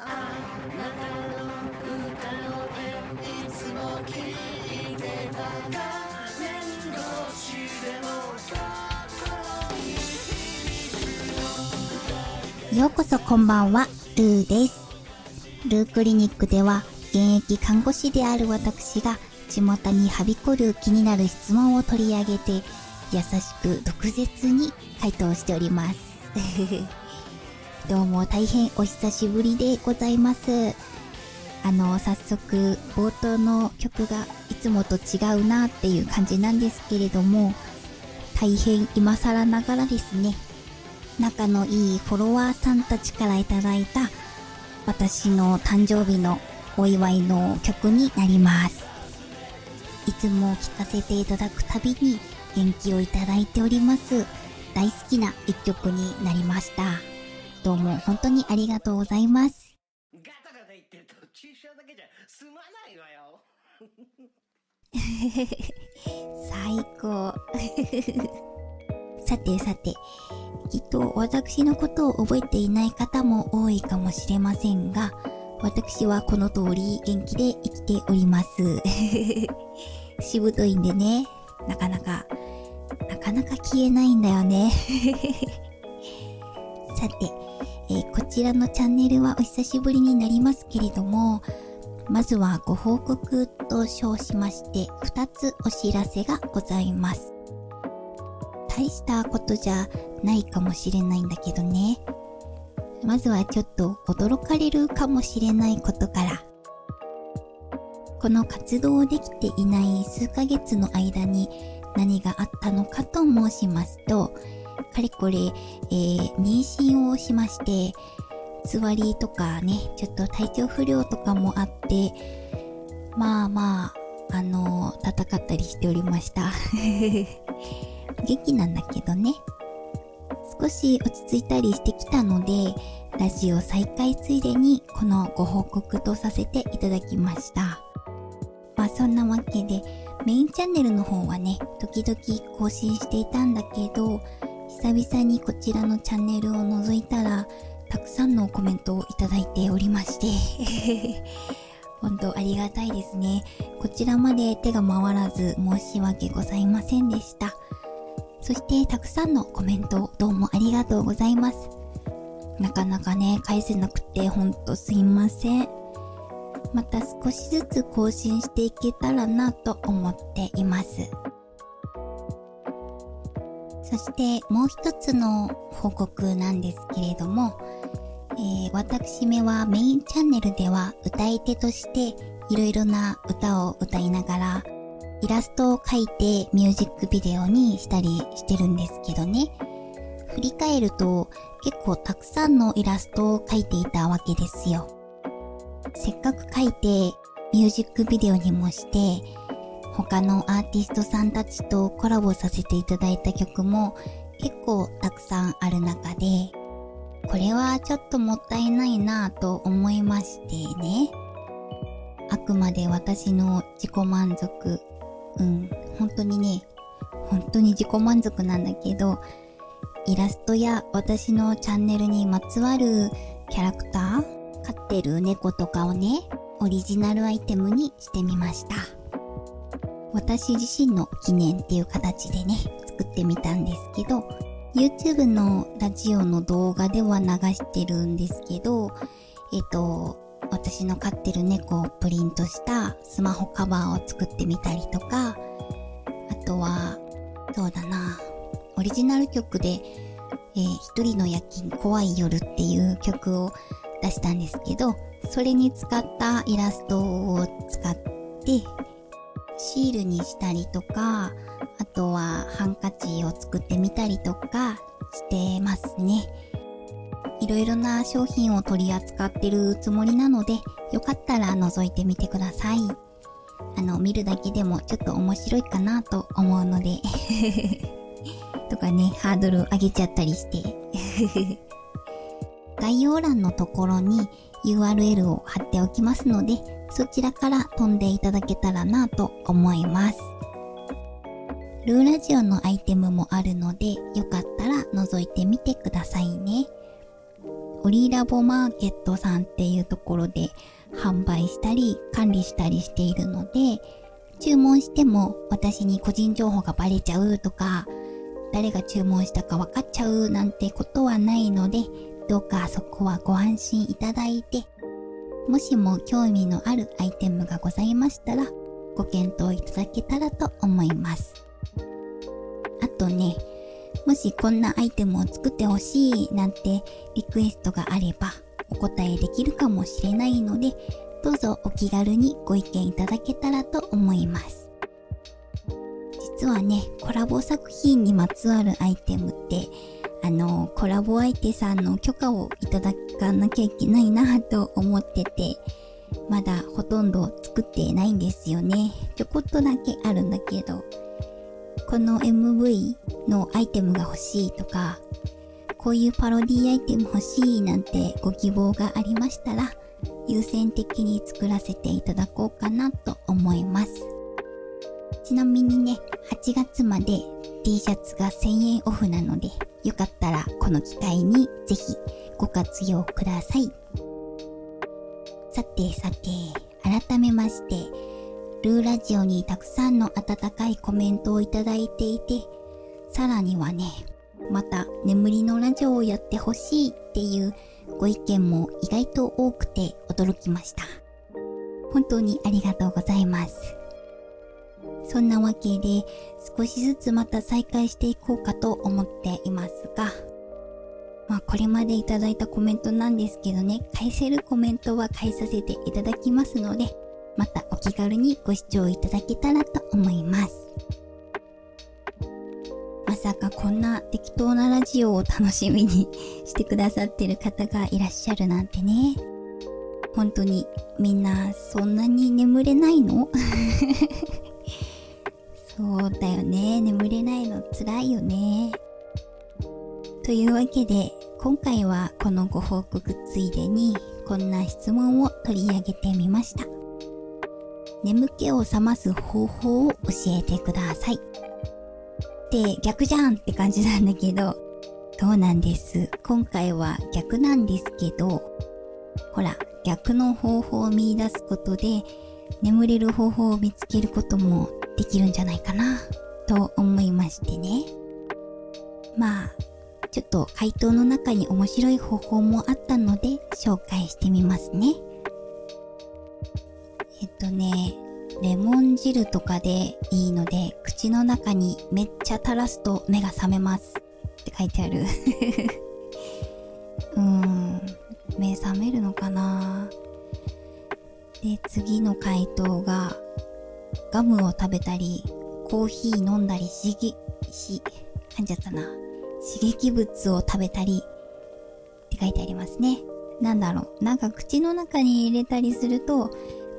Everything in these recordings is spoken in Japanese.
あなたの歌をいつも聞いてた面倒しでもようこそこんばんは、ルーです。ルークリニックでは、現役看護師である私が、巷にはびこる気になる質問を取り上げて、優しく毒舌に回答しております。どうも大変お久しぶりでございます。あの、早速、冒頭の曲がいつもと違うなっていう感じなんですけれども、大変今更ながらですね、仲のいいフォロワーさんたちからいただいた私の誕生日のお祝いの曲になります。いつも聴かせていただくたびに元気をいただいております。大好きな一曲になりました。どうも本当にありがとうございます。ガタガタ言ってると注射だけじゃ済まないわよ 最高。さてさて、きっと私のことを覚えていない方も多いかもしれませんが、私はこの通り元気で生きております。しぶといんでね、なかなか、なかなか消えないんだよね。さて、えーこちらのチャンネルはお久しぶりになりますけれども、まずはご報告と称しまして、2つお知らせがございます。大したことじゃないかもしれないんだけどね。まずはちょっと驚かれるかもしれないことから。この活動できていない数ヶ月の間に何があったのかと申しますと、かれこれ、えー妊娠をしまして、つわりとかね、ちょっと体調不良とかもあって、まあまあ、あの戦ったりしておりました。元気なんだけどね。少し落ち着いたりしてきたので、ラジオ再開ついでにこのご報告とさせていただきました。まあそんなわけで、メインチャンネルの方はね、時々更新していたんだけど、久々にこちらのチャンネルを覗いたら、たくさんのコメントをいただいておりまして、本当ありがたいですね。こちらまで手が回らず申し訳ございませんでした。そしてたくさんのコメントどうもありがとうございます。なかなかね、返せなくてほんとすいません。また少しずつ更新していけたらなと思っています。そしてもう一つの報告なんですけれども、えー私めはメインチャンネルでは歌い手としていろいろな歌を歌いながらイラストを描いてミュージックビデオにしたりしてるんですけどね。振り返ると結構たくさんのイラストを描いていたわけですよ。せっかく描いてミュージックビデオにもして他のアーティストさんたちとコラボさせていただいた曲も結構たくさんある中でこれはちょっともったいないなぁと思いましてね。あくまで私の自己満足。うん、本当にね、本当に自己満足なんだけど、イラストや私のチャンネルにまつわるキャラクター飼ってる猫とかをね、オリジナルアイテムにしてみました。私自身の記念っていう形でね、作ってみたんですけど、YouTube のラジオの動画では流してるんですけど、えっと、私の飼ってる猫をプリントしたスマホカバーを作ってみたりとか、あとは、そうだな、オリジナル曲で、えー一人の夜勤怖い夜っていう曲を出したんですけど、それに使ったイラストを使って、シールにしたりとか、あとはハンカチを作ってみたりとかしてますね。いろいろな商品を取り扱ってるつもりなので、よかったら覗いてみてください。あの、見るだけでもちょっと面白いかなと思うので。とかね、ハードル上げちゃったりして。概要欄のところに URL を貼っておきますので、そちらから飛んでいただけたらなと思います。ルーラジオのアイテムもあるので、よかったら覗いてみてくださいね。オリーラボマーケットさんっていうところで販売したり管理したりしているので、注文しても私に個人情報がバレちゃうとか、誰が注文したか分かっちゃうなんてことはないので、どうかそこはご安心いただいて、もしも興味のあるアイテムがございましたら、ご検討いただけたらと思います。あとね、もしこんなアイテムを作ってほしいなんてリクエストがあればお答えできるかもしれないので、どうぞお気軽にご意見いただけたらと思います。実はね、コラボ作品にまつわるアイテムって、あの、コラボ相手さんの許可をいただかなきゃいけないなと思ってて、まだほとんど作ってないんですよね。ちょこっとだけあるんだけど、この MV のアイテムが欲しいとか、こういうパロディアイテム欲しいなんてご希望がありましたら、優先的に作らせていただこうかなと思います。ちなみにね、8月まで T シャツが1000円オフなので、よかったらこの機会にぜひご活用ください。さてさて、改めまして、ルーラジオにたくさんの温かいコメントをいただいていて、さらにはね、また眠りのラジオをやってほしいっていうご意見も意外と多くて驚きました。本当にありがとうございます。そんなわけで少しずつまた再開していこうかと思っていますが、まあこれまでいただいたコメントなんですけどね、返せるコメントは返させていただきますので、またお気軽にご視聴いただけたらと思います。まさかこんな適当なラジオを楽しみにしてくださってる方がいらっしゃるなんてね。本当にみんなそんなに眠れないの？そうだよね。眠れないの辛いよね。というわけで、今回はこのご報告ついでに、こんな質問を取り上げてみました。眠気を覚ます方法を教えてください。って逆じゃんって感じなんだけど、そうなんです？今回は逆なんですけど、ほら、逆の方法を見出すことで、眠れる方法を見つけることもできるんじゃないかな、と思いましてね。まあ、ちょっと回答の中に面白い方法もあったので紹介してみますね。えっとね、レモン汁とかでいいので、口の中にめっちゃ垂らすと目が覚めますって書いてある。うーん、目覚めるのかなで、次の回答が、ガムを食べたり、コーヒー飲んだりしぎ、し、噛んじゃったな。刺激物を食べたりって書いてありますね。なんだろう。なんか口の中に入れたりすると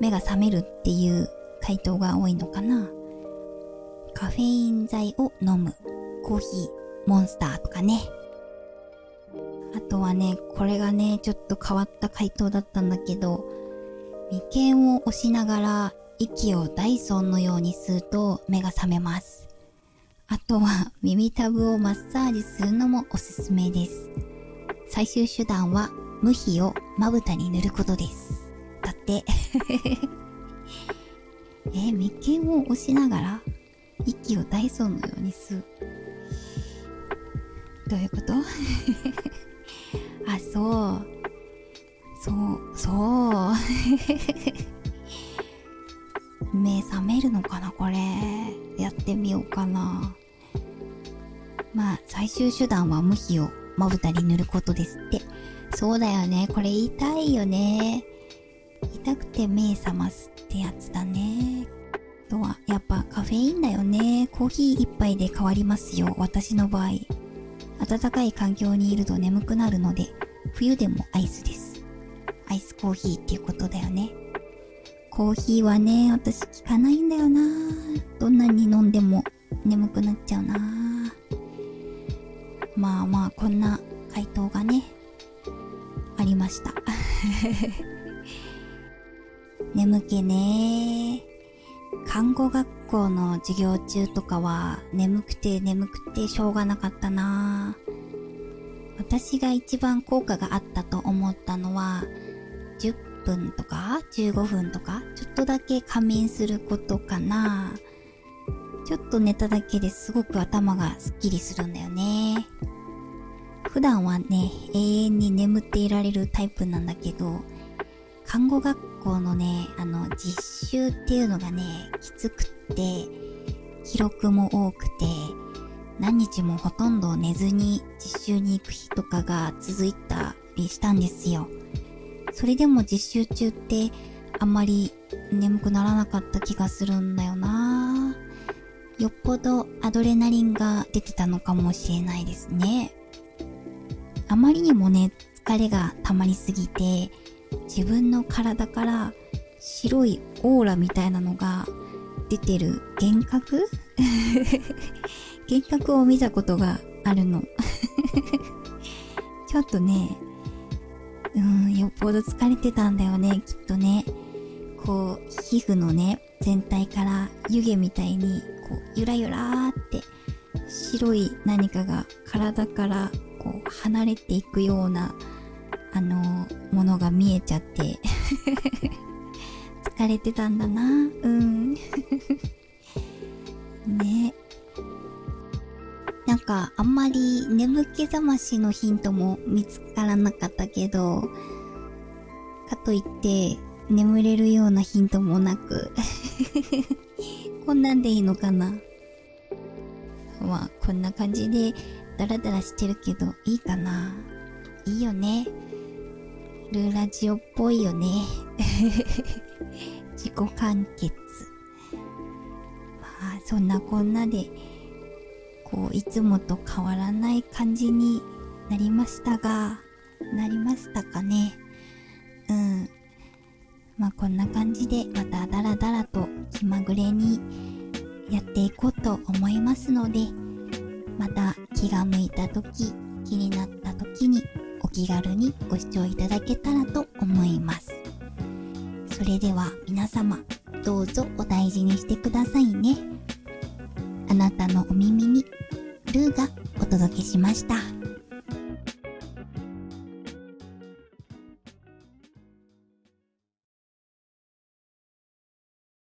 目が覚めるっていう回答が多いのかな。カフェイン剤を飲む。コーヒー、モンスターとかね。あとはね、これがね、ちょっと変わった回答だったんだけど、眉間を押しながら息をダイソンのように吸うと目が覚めます。あとは耳たぶをマッサージするのもおすすめです。最終手段は無比をまぶたに塗ることです。だって。え、眉間を押しながら息をダイソンのように吸う。どういうこと？あ、そう。そう、そう。目覚めるのかなこれ。やってみようかな。まあ、最終手段は無比をまぶたに塗ることですって。そうだよね。これ痛いよね。痛くて目覚ますってやつだね。あとは、やっぱカフェインだよね。コーヒー一杯で変わりますよ。私の場合。暖かい環境にいると眠くなるので、冬でもアイスです。アイスコーヒーっていうことだよね。コーヒーはね、私効かないんだよな。どんなに飲んでも眠くなっちゃうな。まあまあ、こんな回答がね、ありました。眠気ね。看護学校の授業中とかは眠くて眠くてしょうがなかったな。私が一番効果があったと思ったのは、10分とか15分とか、ちょっとだけ仮眠することかな。ちょっと寝ただけですごく頭がスッキリするんだよね。普段はね、永遠に眠っていられるタイプなんだけど、看護学校のね、あの、実習っていうのがね、きつくって、記録も多くて、何日もほとんど寝ずに実習に行く日とかが続いたりしたんですよ。それでも実習中ってあんまり眠くならなかった気がするんだよな。よっぽどアドレナリンが出てたのかもしれないですね。あまりにもね、疲れが溜まりすぎて、自分の体から白いオーラみたいなのが出てる幻覚？幻覚を見たことがあるの。ちょっとね、うん、よっぽど疲れてたんだよね、きっとね。こう、皮膚のね、全体から湯気みたいに、こう、ゆらゆらーって、白い何かが体からこう離れていくようなあのものが見えちゃって。疲れてたんだなうん。ね。なんかあんまり眠気覚ましのヒントも見つからなかったけどかといって眠れるようなヒントもなく こんなんでいいのかな？まあこんな感じでダラダラしてるけど、いいかな？いいよね。ルーラジオっぽいよね。自己完結。まあ、そんなこんなで、こう、いつもと変わらない感じになりましたが、なりましたかね。うん。まあ、こんな感じで、またダラダラと気まぐれにやっていこうと思いますので、また気が向いた時、気になった時にお気軽にご視聴いただけたらと思います。それでは皆様、どうぞお大事にしてくださいね。あなたのお耳に、ルーがお届けしました。